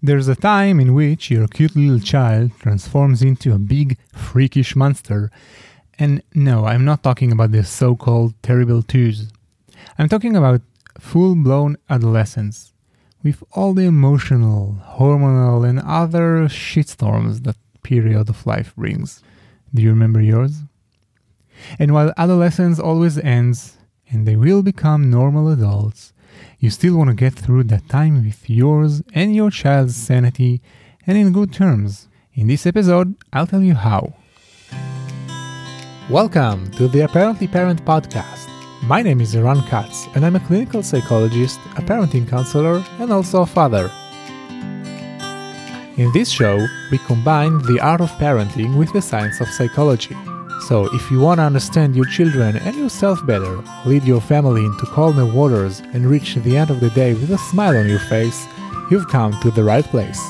There's a time in which your cute little child transforms into a big, freakish monster. And no, I'm not talking about the so called terrible twos. I'm talking about full blown adolescence, with all the emotional, hormonal, and other shitstorms that period of life brings. Do you remember yours? And while adolescence always ends, and they will become normal adults, you still want to get through that time with yours and your child's sanity and in good terms. In this episode, I'll tell you how. Welcome to the Apparently Parent podcast. My name is Eran Katz, and I'm a clinical psychologist, a parenting counselor, and also a father. In this show, we combine the art of parenting with the science of psychology. So, if you want to understand your children and yourself better, lead your family into calmer waters, and reach the end of the day with a smile on your face, you've come to the right place.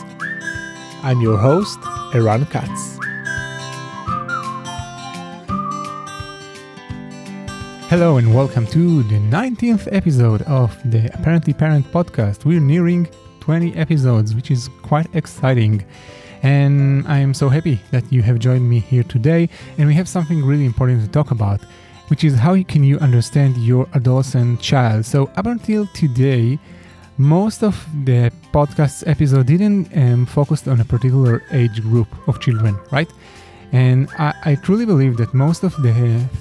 I'm your host, Eran Katz. Hello and welcome to the 19th episode of the Apparently Parent podcast. We're nearing 20 episodes, which is quite exciting. And I am so happy that you have joined me here today. And we have something really important to talk about, which is how can you understand your adolescent child. So, up until today, most of the podcast episode didn't um, focus on a particular age group of children, right? And I, I, truly believe that most of the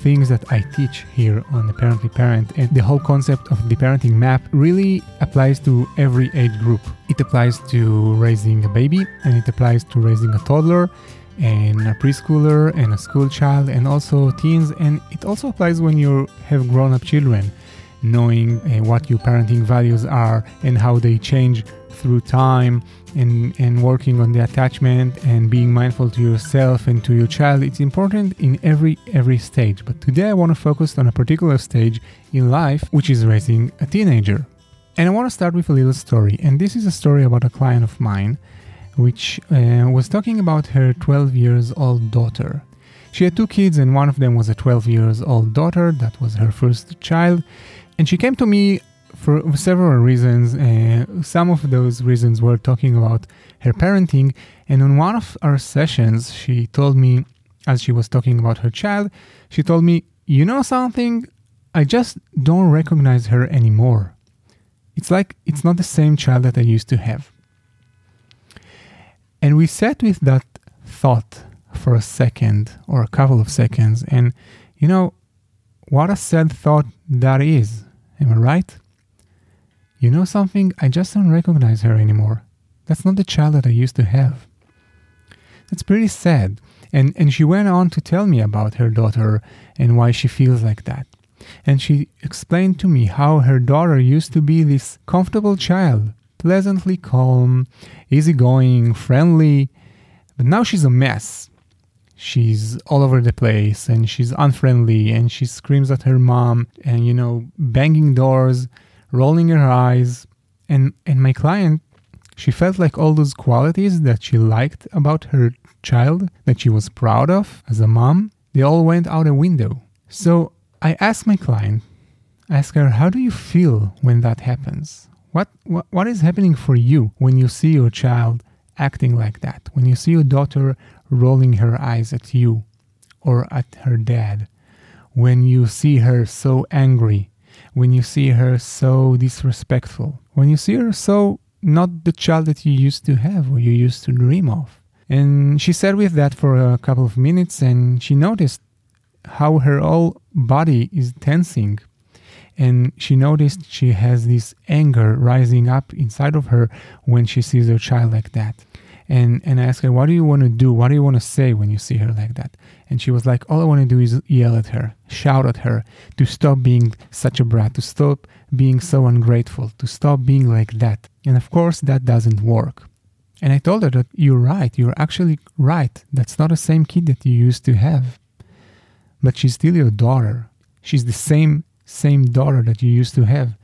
things that I teach here on Apparently Parent and the whole concept of the parenting map really applies to every age group. It applies to raising a baby and it applies to raising a toddler and a preschooler and a school child and also teens and it also applies when you have grown up children knowing uh, what your parenting values are and how they change through time and, and working on the attachment and being mindful to yourself and to your child it's important in every every stage. But today i want to focus on a particular stage in life which is raising a teenager. And i want to start with a little story. And this is a story about a client of mine which uh, was talking about her 12 years old daughter. She had two kids and one of them was a 12 years old daughter. That was her first child. And she came to me for several reasons. Uh, some of those reasons were talking about her parenting. And on one of our sessions, she told me, as she was talking about her child, she told me, You know something? I just don't recognize her anymore. It's like it's not the same child that I used to have. And we sat with that thought for a second or a couple of seconds. And, you know, what a sad thought that is. Am I right? You know something? I just don't recognize her anymore. That's not the child that I used to have. That's pretty sad. And, and she went on to tell me about her daughter and why she feels like that. And she explained to me how her daughter used to be this comfortable child, pleasantly calm, easygoing, friendly, but now she's a mess. She's all over the place and she's unfriendly and she screams at her mom and, you know, banging doors rolling her eyes. And, and my client, she felt like all those qualities that she liked about her child, that she was proud of as a mom, they all went out a window. So I asked my client, ask her, how do you feel when that happens? What, what, what is happening for you when you see your child acting like that? When you see your daughter rolling her eyes at you or at her dad? When you see her so angry when you see her so disrespectful, when you see her so not the child that you used to have or you used to dream of. And she sat with that for a couple of minutes and she noticed how her whole body is tensing. And she noticed she has this anger rising up inside of her when she sees her child like that and and I asked her, "What do you want to do? What do you want to say when you see her like that?" And she was like, "All I want to do is yell at her, shout at her, to stop being such a brat, to stop being so ungrateful, to stop being like that." And of course, that doesn't work. And I told her that you're right. You're actually right. That's not the same kid that you used to have. But she's still your daughter. She's the same same daughter that you used to have.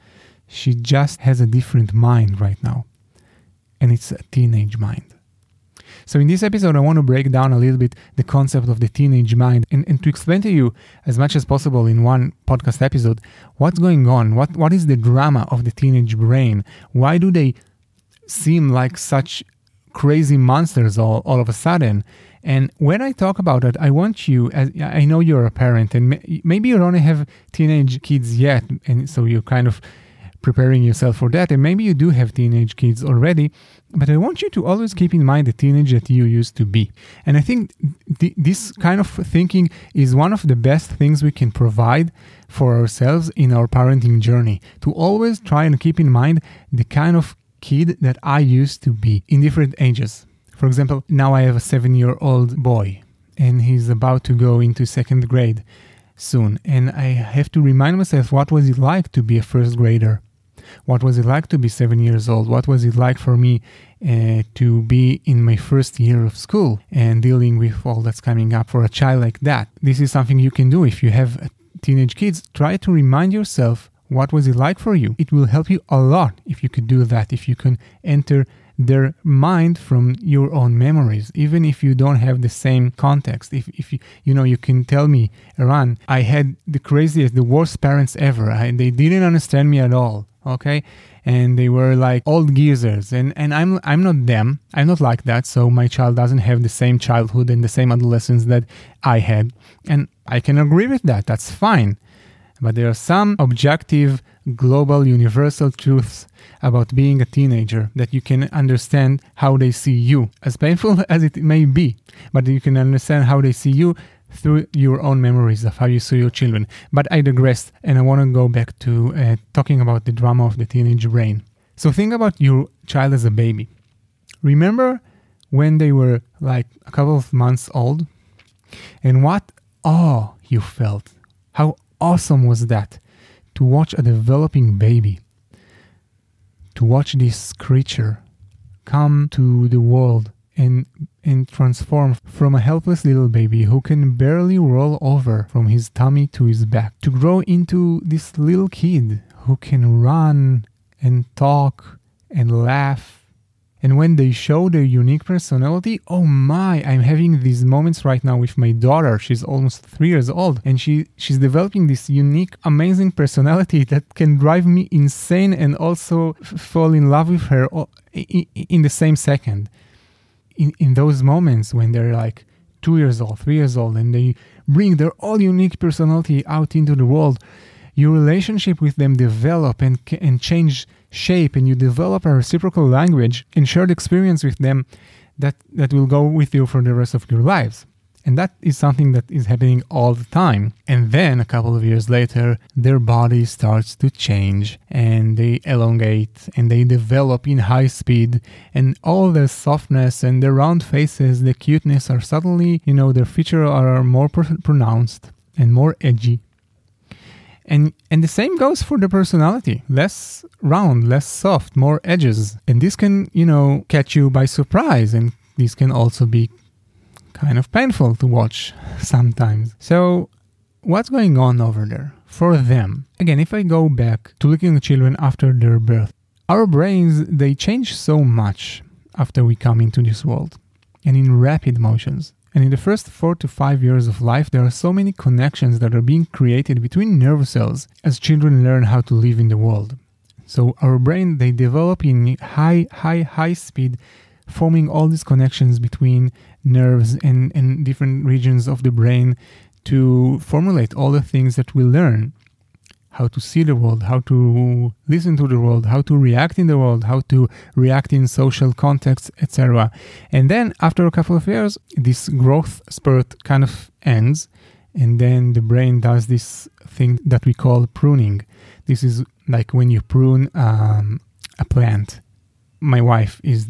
She just has a different mind right now. And it's a teenage mind. So, in this episode, I want to break down a little bit the concept of the teenage mind and, and to explain to you as much as possible in one podcast episode what's going on, what, what is the drama of the teenage brain, why do they seem like such crazy monsters all, all of a sudden. And when I talk about it, I want you, as I know you're a parent, and maybe you don't have teenage kids yet, and so you're kind of preparing yourself for that. And maybe you do have teenage kids already, but I want you to always keep in mind the teenage that you used to be. And I think th- this kind of thinking is one of the best things we can provide for ourselves in our parenting journey. To always try and keep in mind the kind of kid that I used to be in different ages. For example, now I have a seven year old boy and he's about to go into second grade soon. And I have to remind myself what was it like to be a first grader? What was it like to be seven years old? What was it like for me uh, to be in my first year of school and dealing with all that's coming up for a child like that? This is something you can do if you have teenage kids. Try to remind yourself what was it like for you. It will help you a lot if you could do that, if you can enter their mind from your own memories even if you don't have the same context if, if you you know you can tell me Eran I had the craziest the worst parents ever I, they didn't understand me at all okay? And they were like old geezers. And and I'm I'm not them. I'm not like that. So my child doesn't have the same childhood and the same adolescence that I had. And I can agree with that. That's fine. But there are some objective global universal truths about being a teenager that you can understand how they see you, as painful as it may be, but you can understand how they see you through your own memories of how you saw your children. But I digressed, and I want to go back to uh, talking about the drama of the teenage brain. So think about your child as a baby. Remember when they were like a couple of months old? And what awe you felt. How awesome was that to watch a developing baby to watch this creature come to the world and and transform from a helpless little baby who can barely roll over from his tummy to his back to grow into this little kid who can run and talk and laugh and when they show their unique personality, oh my, I'm having these moments right now with my daughter. She's almost three years old and she, she's developing this unique, amazing personality that can drive me insane and also f- fall in love with her in, in the same second. In, in those moments when they're like two years old, three years old, and they bring their all unique personality out into the world, your relationship with them develop and, and change shape and you develop a reciprocal language and shared experience with them that, that will go with you for the rest of your lives. And that is something that is happening all the time. And then a couple of years later, their body starts to change and they elongate and they develop in high speed. And all their softness and their round faces, the cuteness are suddenly, you know, their features are more pr- pronounced and more edgy and and the same goes for the personality. Less round, less soft, more edges. And this can, you know, catch you by surprise and this can also be kind of painful to watch sometimes. So what's going on over there for them? Again, if I go back to looking at children after their birth, our brains they change so much after we come into this world and in rapid motions. And in the first four to five years of life, there are so many connections that are being created between nerve cells as children learn how to live in the world. So our brain, they develop in high, high, high speed, forming all these connections between nerves and, and different regions of the brain to formulate all the things that we learn how to see the world, how to listen to the world, how to react in the world, how to react in social contexts, etc. And then after a couple of years, this growth spurt kind of ends, and then the brain does this thing that we call pruning. This is like when you prune um, a plant. My wife is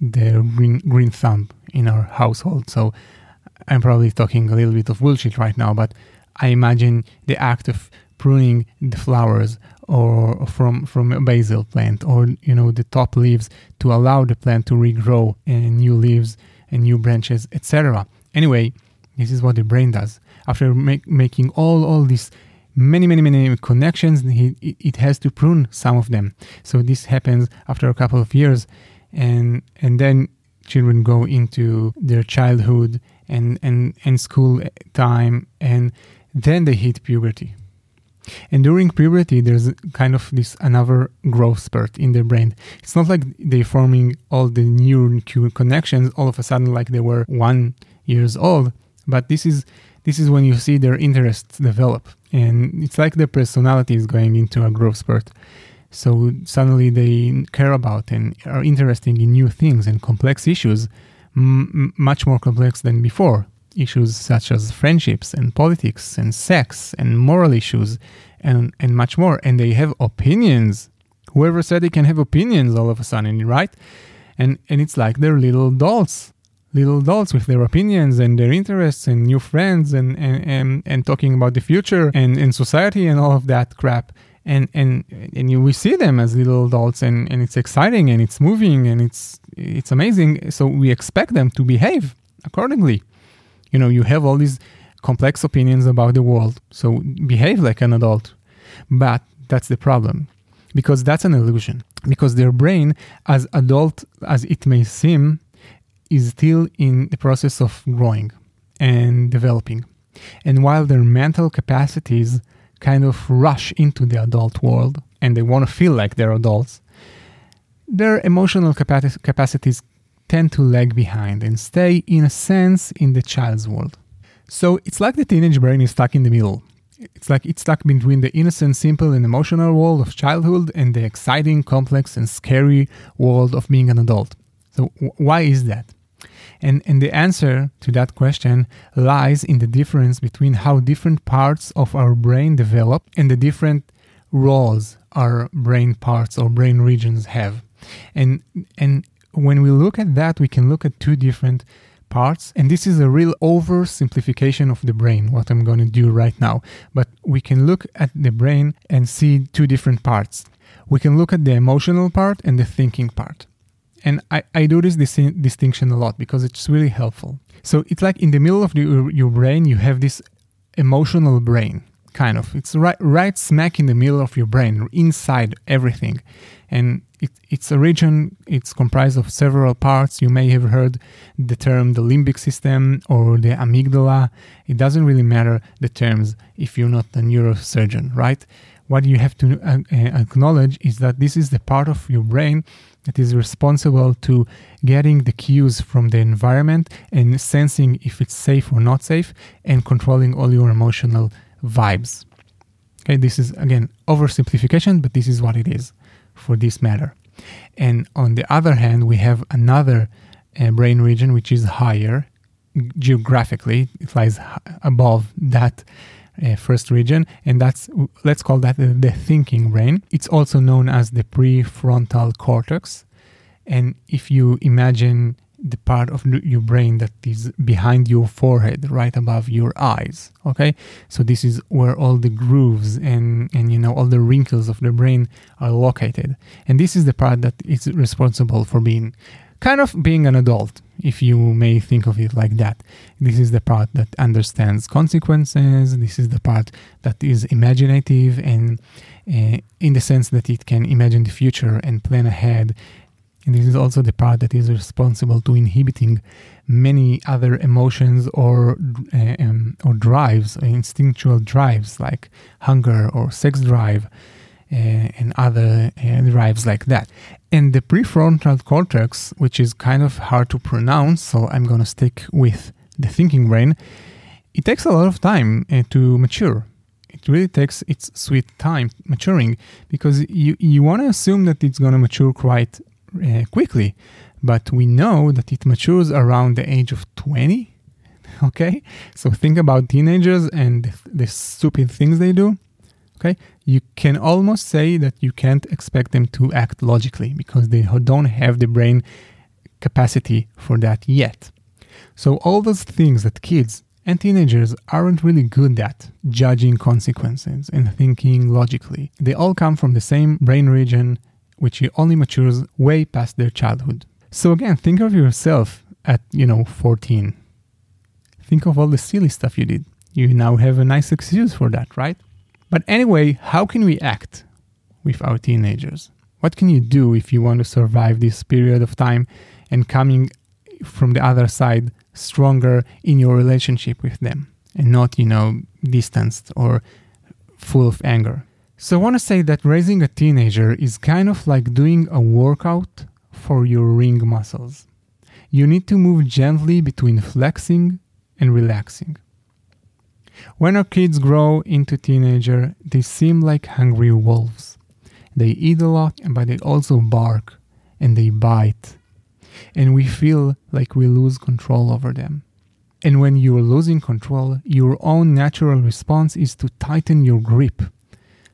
the green, green thumb in our household, so I'm probably talking a little bit of bullshit right now, but I imagine the act of pruning the flowers or from from a basil plant or you know the top leaves to allow the plant to regrow and new leaves and new branches etc anyway this is what the brain does. After make, making all all these many many many connections it, it has to prune some of them. So this happens after a couple of years and and then children go into their childhood and and and school time and then they hit puberty And during puberty, there's kind of this another growth spurt in their brain. It's not like they're forming all the neuron connections all of a sudden like they were one years old, but this is this is when you see their interests develop, and it's like their personality is going into a growth spurt. So suddenly they care about and are interested in new things and complex issues, m- much more complex than before issues such as friendships and politics and sex and moral issues and, and much more. And they have opinions. Whoever said they can have opinions all of a sudden, right? And, and it's like they're little dolls little adults with their opinions and their interests and new friends and, and, and, and talking about the future and, and society and all of that crap. And, and, and you, we see them as little adults and, and it's exciting and it's moving and it's, it's amazing. So we expect them to behave accordingly. You know, you have all these complex opinions about the world, so behave like an adult. But that's the problem because that's an illusion. Because their brain, as adult as it may seem, is still in the process of growing and developing. And while their mental capacities kind of rush into the adult world and they want to feel like they're adults, their emotional capacities tend to lag behind and stay, in a sense, in the child's world. So it's like the teenage brain is stuck in the middle. It's like it's stuck between the innocent, simple, and emotional world of childhood and the exciting, complex, and scary world of being an adult. So, w- why is that? And, and the answer to that question lies in the difference between how different parts of our brain develop and the different roles our brain parts or brain regions have. And, and when we look at that, we can look at two different parts. And this is a real oversimplification of the brain, what I'm going to do right now. But we can look at the brain and see two different parts. We can look at the emotional part and the thinking part. And I, I do this dis- distinction a lot because it's really helpful. So it's like in the middle of the, your brain, you have this emotional brain, kind of. It's right, right smack in the middle of your brain, inside everything. And it, it's a region, it's comprised of several parts. You may have heard the term the limbic system or the amygdala. It doesn't really matter the terms if you're not a neurosurgeon, right? What you have to uh, uh, acknowledge is that this is the part of your brain that is responsible to getting the cues from the environment and sensing if it's safe or not safe and controlling all your emotional vibes. Okay, this is again oversimplification, but this is what it is for this matter. And on the other hand, we have another uh, brain region which is higher geographically, it lies above that uh, first region, and that's let's call that the, the thinking brain. It's also known as the prefrontal cortex. And if you imagine the part of your brain that is behind your forehead, right above your eyes. Okay, so this is where all the grooves and and you know all the wrinkles of the brain are located, and this is the part that is responsible for being kind of being an adult, if you may think of it like that. This is the part that understands consequences. This is the part that is imaginative and uh, in the sense that it can imagine the future and plan ahead and this is also the part that is responsible to inhibiting many other emotions or uh, um, or drives, instinctual drives like hunger or sex drive, and other uh, drives like that. And the prefrontal cortex, which is kind of hard to pronounce, so I'm gonna stick with the thinking brain. It takes a lot of time uh, to mature it really takes its sweet time maturing because you, you want to assume that it's going to mature quite uh, quickly, but we know that it matures around the age of 20. Okay, so think about teenagers and the stupid things they do. Okay, you can almost say that you can't expect them to act logically because they don't have the brain capacity for that yet. So, all those things that kids and teenagers aren't really good at judging consequences and thinking logically. They all come from the same brain region which only matures way past their childhood. So again, think of yourself at, you know, 14. Think of all the silly stuff you did. You now have a nice excuse for that, right? But anyway, how can we act with our teenagers? What can you do if you want to survive this period of time and coming from the other side stronger in your relationship with them and not, you know, distanced or full of anger. So I want to say that raising a teenager is kind of like doing a workout for your ring muscles. You need to move gently between flexing and relaxing. When our kids grow into teenager, they seem like hungry wolves. They eat a lot, but they also bark and they bite. And we feel like we lose control over them. And when you're losing control, your own natural response is to tighten your grip.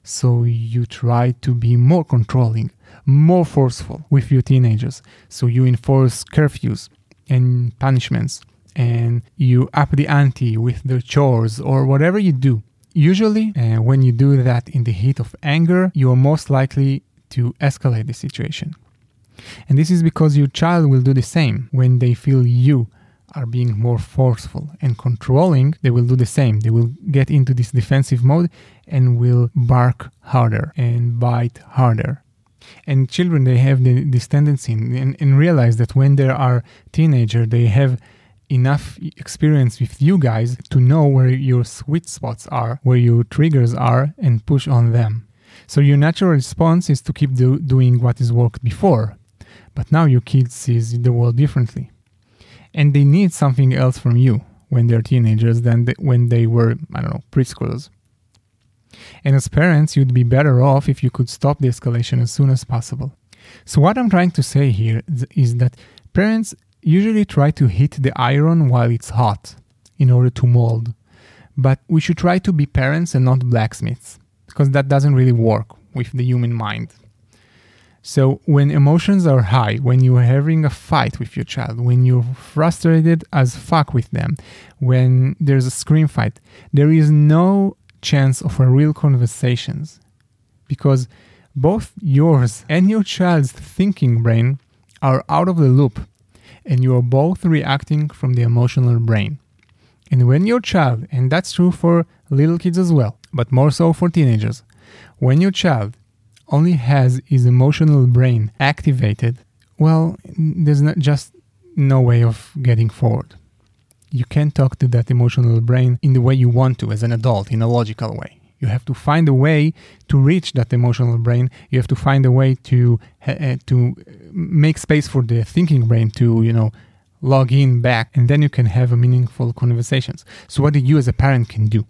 So you try to be more controlling, more forceful with your teenagers. So you enforce curfews and punishments and you up the ante with the chores or whatever you do. Usually, uh, when you do that in the heat of anger, you are most likely to escalate the situation. And this is because your child will do the same when they feel you are being more forceful and controlling, they will do the same. They will get into this defensive mode and will bark harder and bite harder. And children, they have the, this tendency and, and realize that when they are teenager, they have enough experience with you guys to know where your sweet spots are, where your triggers are, and push on them. So your natural response is to keep do, doing what has worked before, but now your kid sees the world differently, and they need something else from you when they're teenagers than when they were I don't know preschoolers. And as parents, you'd be better off if you could stop the escalation as soon as possible. So what I'm trying to say here is that parents usually try to hit the iron while it's hot in order to mold. But we should try to be parents and not blacksmiths, because that doesn't really work with the human mind. So, when emotions are high, when you're having a fight with your child, when you're frustrated as fuck with them, when there's a scream fight, there is no chance of a real conversations because both yours and your child's thinking brain are out of the loop and you are both reacting from the emotional brain. And when your child, and that's true for little kids as well, but more so for teenagers, when your child only has his emotional brain activated, well, there's not just no way of getting forward. You can't talk to that emotional brain in the way you want to as an adult, in a logical way. You have to find a way to reach that emotional brain. You have to find a way to uh, to make space for the thinking brain to you know log in back, and then you can have a meaningful conversations. So what do you as a parent can do?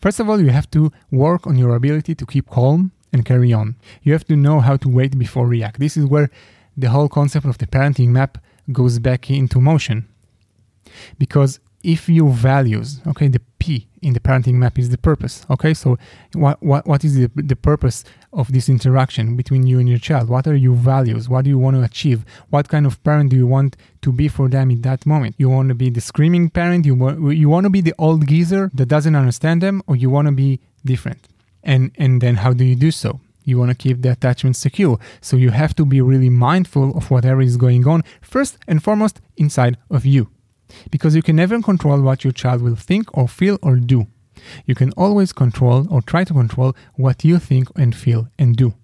First of all, you have to work on your ability to keep calm and carry on. You have to know how to wait before react. This is where the whole concept of the parenting map goes back into motion. Because if your values, okay, the P in the parenting map is the purpose. Okay, so what what, what is the, the purpose of this interaction between you and your child? What are your values? What do you want to achieve? What kind of parent do you want to be for them in that moment? You want to be the screaming parent? You want you want to be the old geezer that doesn't understand them, or you want to be different? And and then how do you do so? You want to keep the attachment secure. So you have to be really mindful of whatever is going on first and foremost inside of you because you can never control what your child will think or feel or do. You can always control or try to control what you think and feel and do.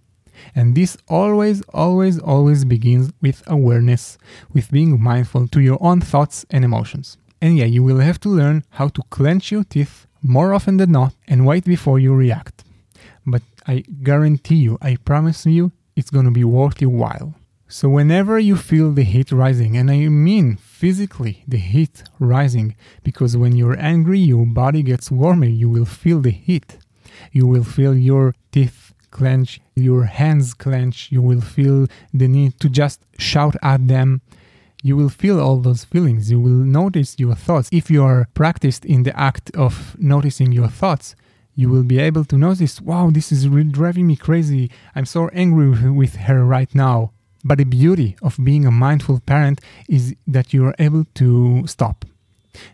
And this always, always, always begins with awareness, with being mindful to your own thoughts and emotions. And yeah, you will have to learn how to clench your teeth more often than not and wait before you react. But I guarantee you, I promise you, it's gonna be worth your while. So, whenever you feel the heat rising, and I mean physically the heat rising, because when you're angry, your body gets warmer, you will feel the heat. You will feel your teeth clench, your hands clench, you will feel the need to just shout at them. You will feel all those feelings. You will notice your thoughts. If you are practiced in the act of noticing your thoughts, you will be able to notice, wow, this is really driving me crazy. I'm so angry with her right now but the beauty of being a mindful parent is that you are able to stop,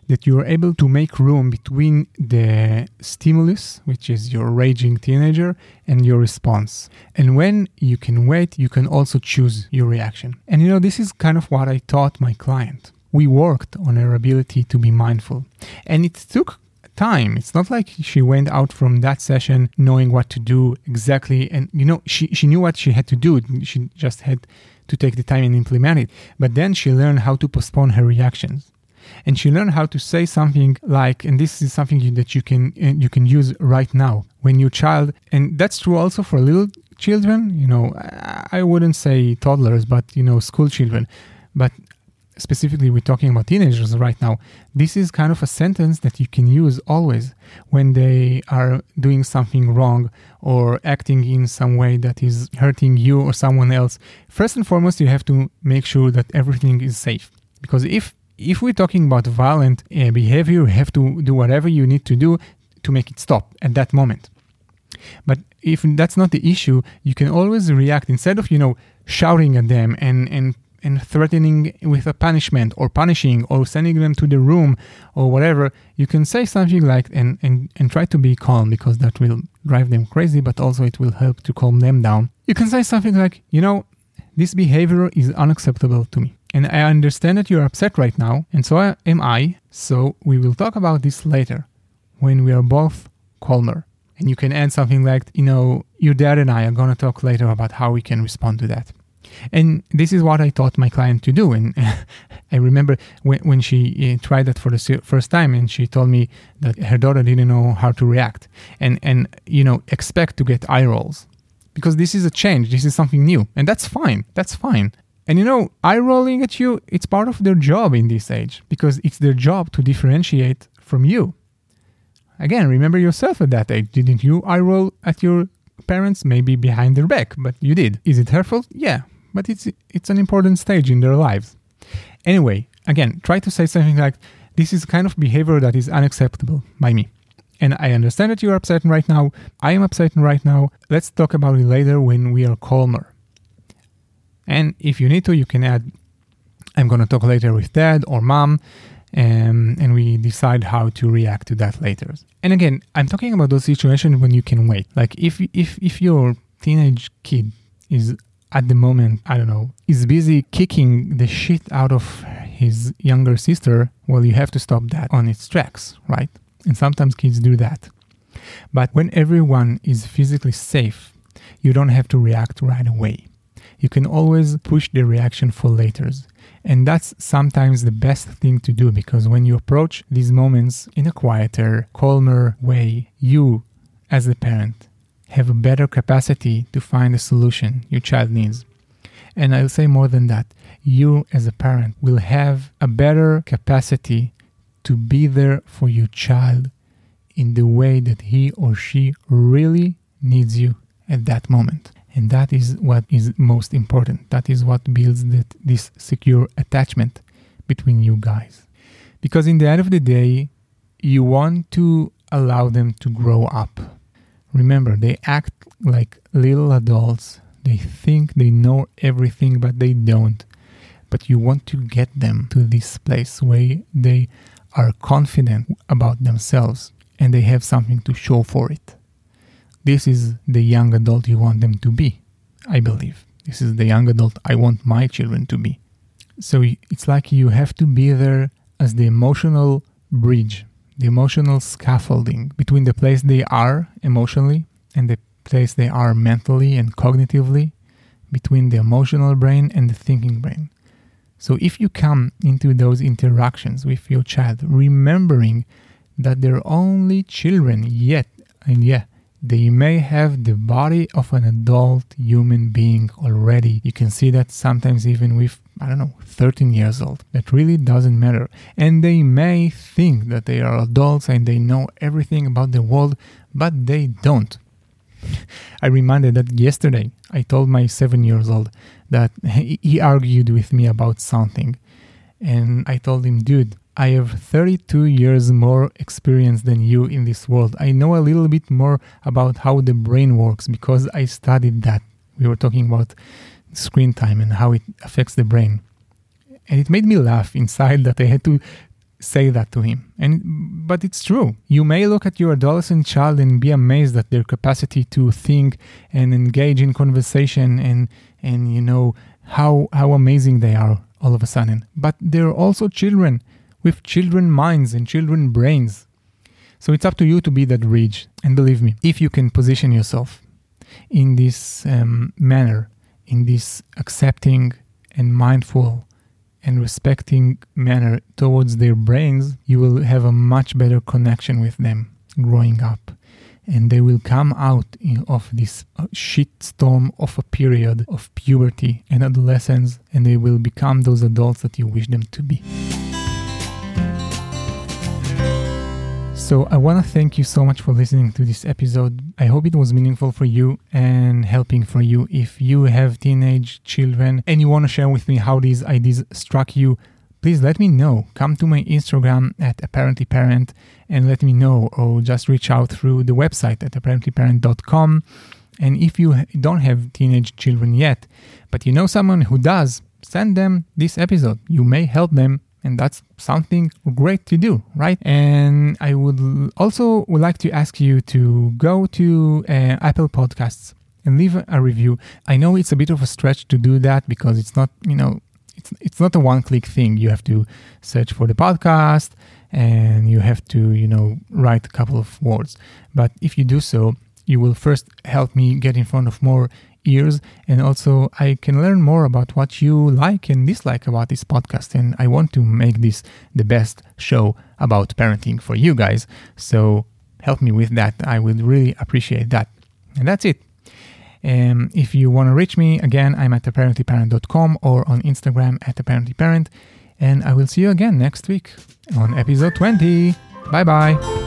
that you are able to make room between the stimulus, which is your raging teenager, and your response. And when you can wait, you can also choose your reaction. And you know, this is kind of what I taught my client. We worked on her ability to be mindful. And it took time. It's not like she went out from that session knowing what to do exactly. And, you know, she, she knew what she had to do. She just had to take the time and implement it. But then she learned how to postpone her reactions. and she learned how to say something like and this is something that you can you can use right now when your child and that's true also for little children you know i wouldn't say toddlers but you know school children but specifically we're talking about teenagers right now this is kind of a sentence that you can use always when they are doing something wrong or acting in some way that is hurting you or someone else. First and foremost you have to make sure that everything is safe. Because if if we're talking about violent uh, behavior you have to do whatever you need to do to make it stop at that moment. But if that's not the issue you can always react. Instead of you know shouting at them and and and threatening with a punishment or punishing or sending them to the room or whatever, you can say something like and, and, and try to be calm because that will drive them crazy, but also it will help to calm them down. You can say something like, you know, this behavior is unacceptable to me. And I understand that you're upset right now, and so am I. So we will talk about this later when we are both calmer. And you can add something like, you know, your dad and I are going to talk later about how we can respond to that. And this is what I taught my client to do. And I remember when, when she uh, tried that for the first time and she told me that her daughter didn't know how to react and, and you know, expect to get eye rolls because this is a change. This is something new. And that's fine. That's fine. And you know, eye rolling at you, it's part of their job in this age because it's their job to differentiate from you. Again, remember yourself at that age. Didn't you eye roll at your parents? Maybe behind their back, but you did. Is it her fault? Yeah, but it's it's an important stage in their lives. Anyway, again, try to say something like this is kind of behavior that is unacceptable by me. And I understand that you're upset right now. I am upset right now. Let's talk about it later when we are calmer. And if you need to, you can add, I'm going to talk later with dad or mom, um, and we decide how to react to that later. And again, I'm talking about those situations when you can wait. Like if if if your teenage kid is at the moment, I don't know, is busy kicking the shit out of his younger sister, well, you have to stop that on its tracks, right? And sometimes kids do that. But when everyone is physically safe, you don't have to react right away. You can always push the reaction for later. And that's sometimes the best thing to do because when you approach these moments in a quieter, calmer way, you, as a parent, have a better capacity to find a solution your child needs. And I'll say more than that. You, as a parent, will have a better capacity to be there for your child in the way that he or she really needs you at that moment. And that is what is most important. That is what builds that, this secure attachment between you guys. Because in the end of the day, you want to allow them to grow up Remember, they act like little adults. They think they know everything, but they don't. But you want to get them to this place where they are confident about themselves and they have something to show for it. This is the young adult you want them to be, I believe. This is the young adult I want my children to be. So it's like you have to be there as the emotional bridge the emotional scaffolding between the place they are emotionally and the place they are mentally and cognitively, between the emotional brain and the thinking brain. So if you come into those interactions with your child, remembering that they're only children yet, and yeah, they may have the body of an adult human being already. You can see that sometimes even with, I don't know, 13 years old. That really doesn't matter. And they may think that they are adults and they know everything about the world, but they don't. I reminded that yesterday I told my seven years old that he argued with me about something. And I told him, dude, I have 32 years more experience than you in this world. I know a little bit more about how the brain works because I studied that. We were talking about screen time and how it affects the brain. And it made me laugh inside that I had to say that to him. And but it's true. You may look at your adolescent child and be amazed at their capacity to think and engage in conversation and and you know how how amazing they are all of a sudden. But they're also children with children minds and children brains. So it's up to you to be that bridge. And believe me, if you can position yourself in this um, manner, in this accepting and mindful and respecting manner towards their brains, you will have a much better connection with them growing up. And they will come out of this uh, shitstorm of a period of puberty and adolescence, and they will become those adults that you wish them to be. So, I want to thank you so much for listening to this episode. I hope it was meaningful for you and helping for you. If you have teenage children and you want to share with me how these ideas struck you, please let me know. Come to my Instagram at apparentlyparent and let me know, or just reach out through the website at apparentlyparent.com. And if you don't have teenage children yet, but you know someone who does, send them this episode. You may help them and that's something great to do right? And i would also would like to ask you to go to uh, apple podcasts and leave a review. I know it's a bit of a stretch to do that because it's not you know it's, it's not a one click thing. You have to search for the podcast and you have to you know write a couple of words. But if you do so you will first help me get in front of more ears and also I can learn more about what you like and dislike about this podcast and I want to make this the best show about parenting for you guys. So help me with that. I would really appreciate that. And that's it. Um, if you want to reach me again I'm at apparentlyparent.com or on Instagram at apparentlyparent and I will see you again next week on episode 20 bye bye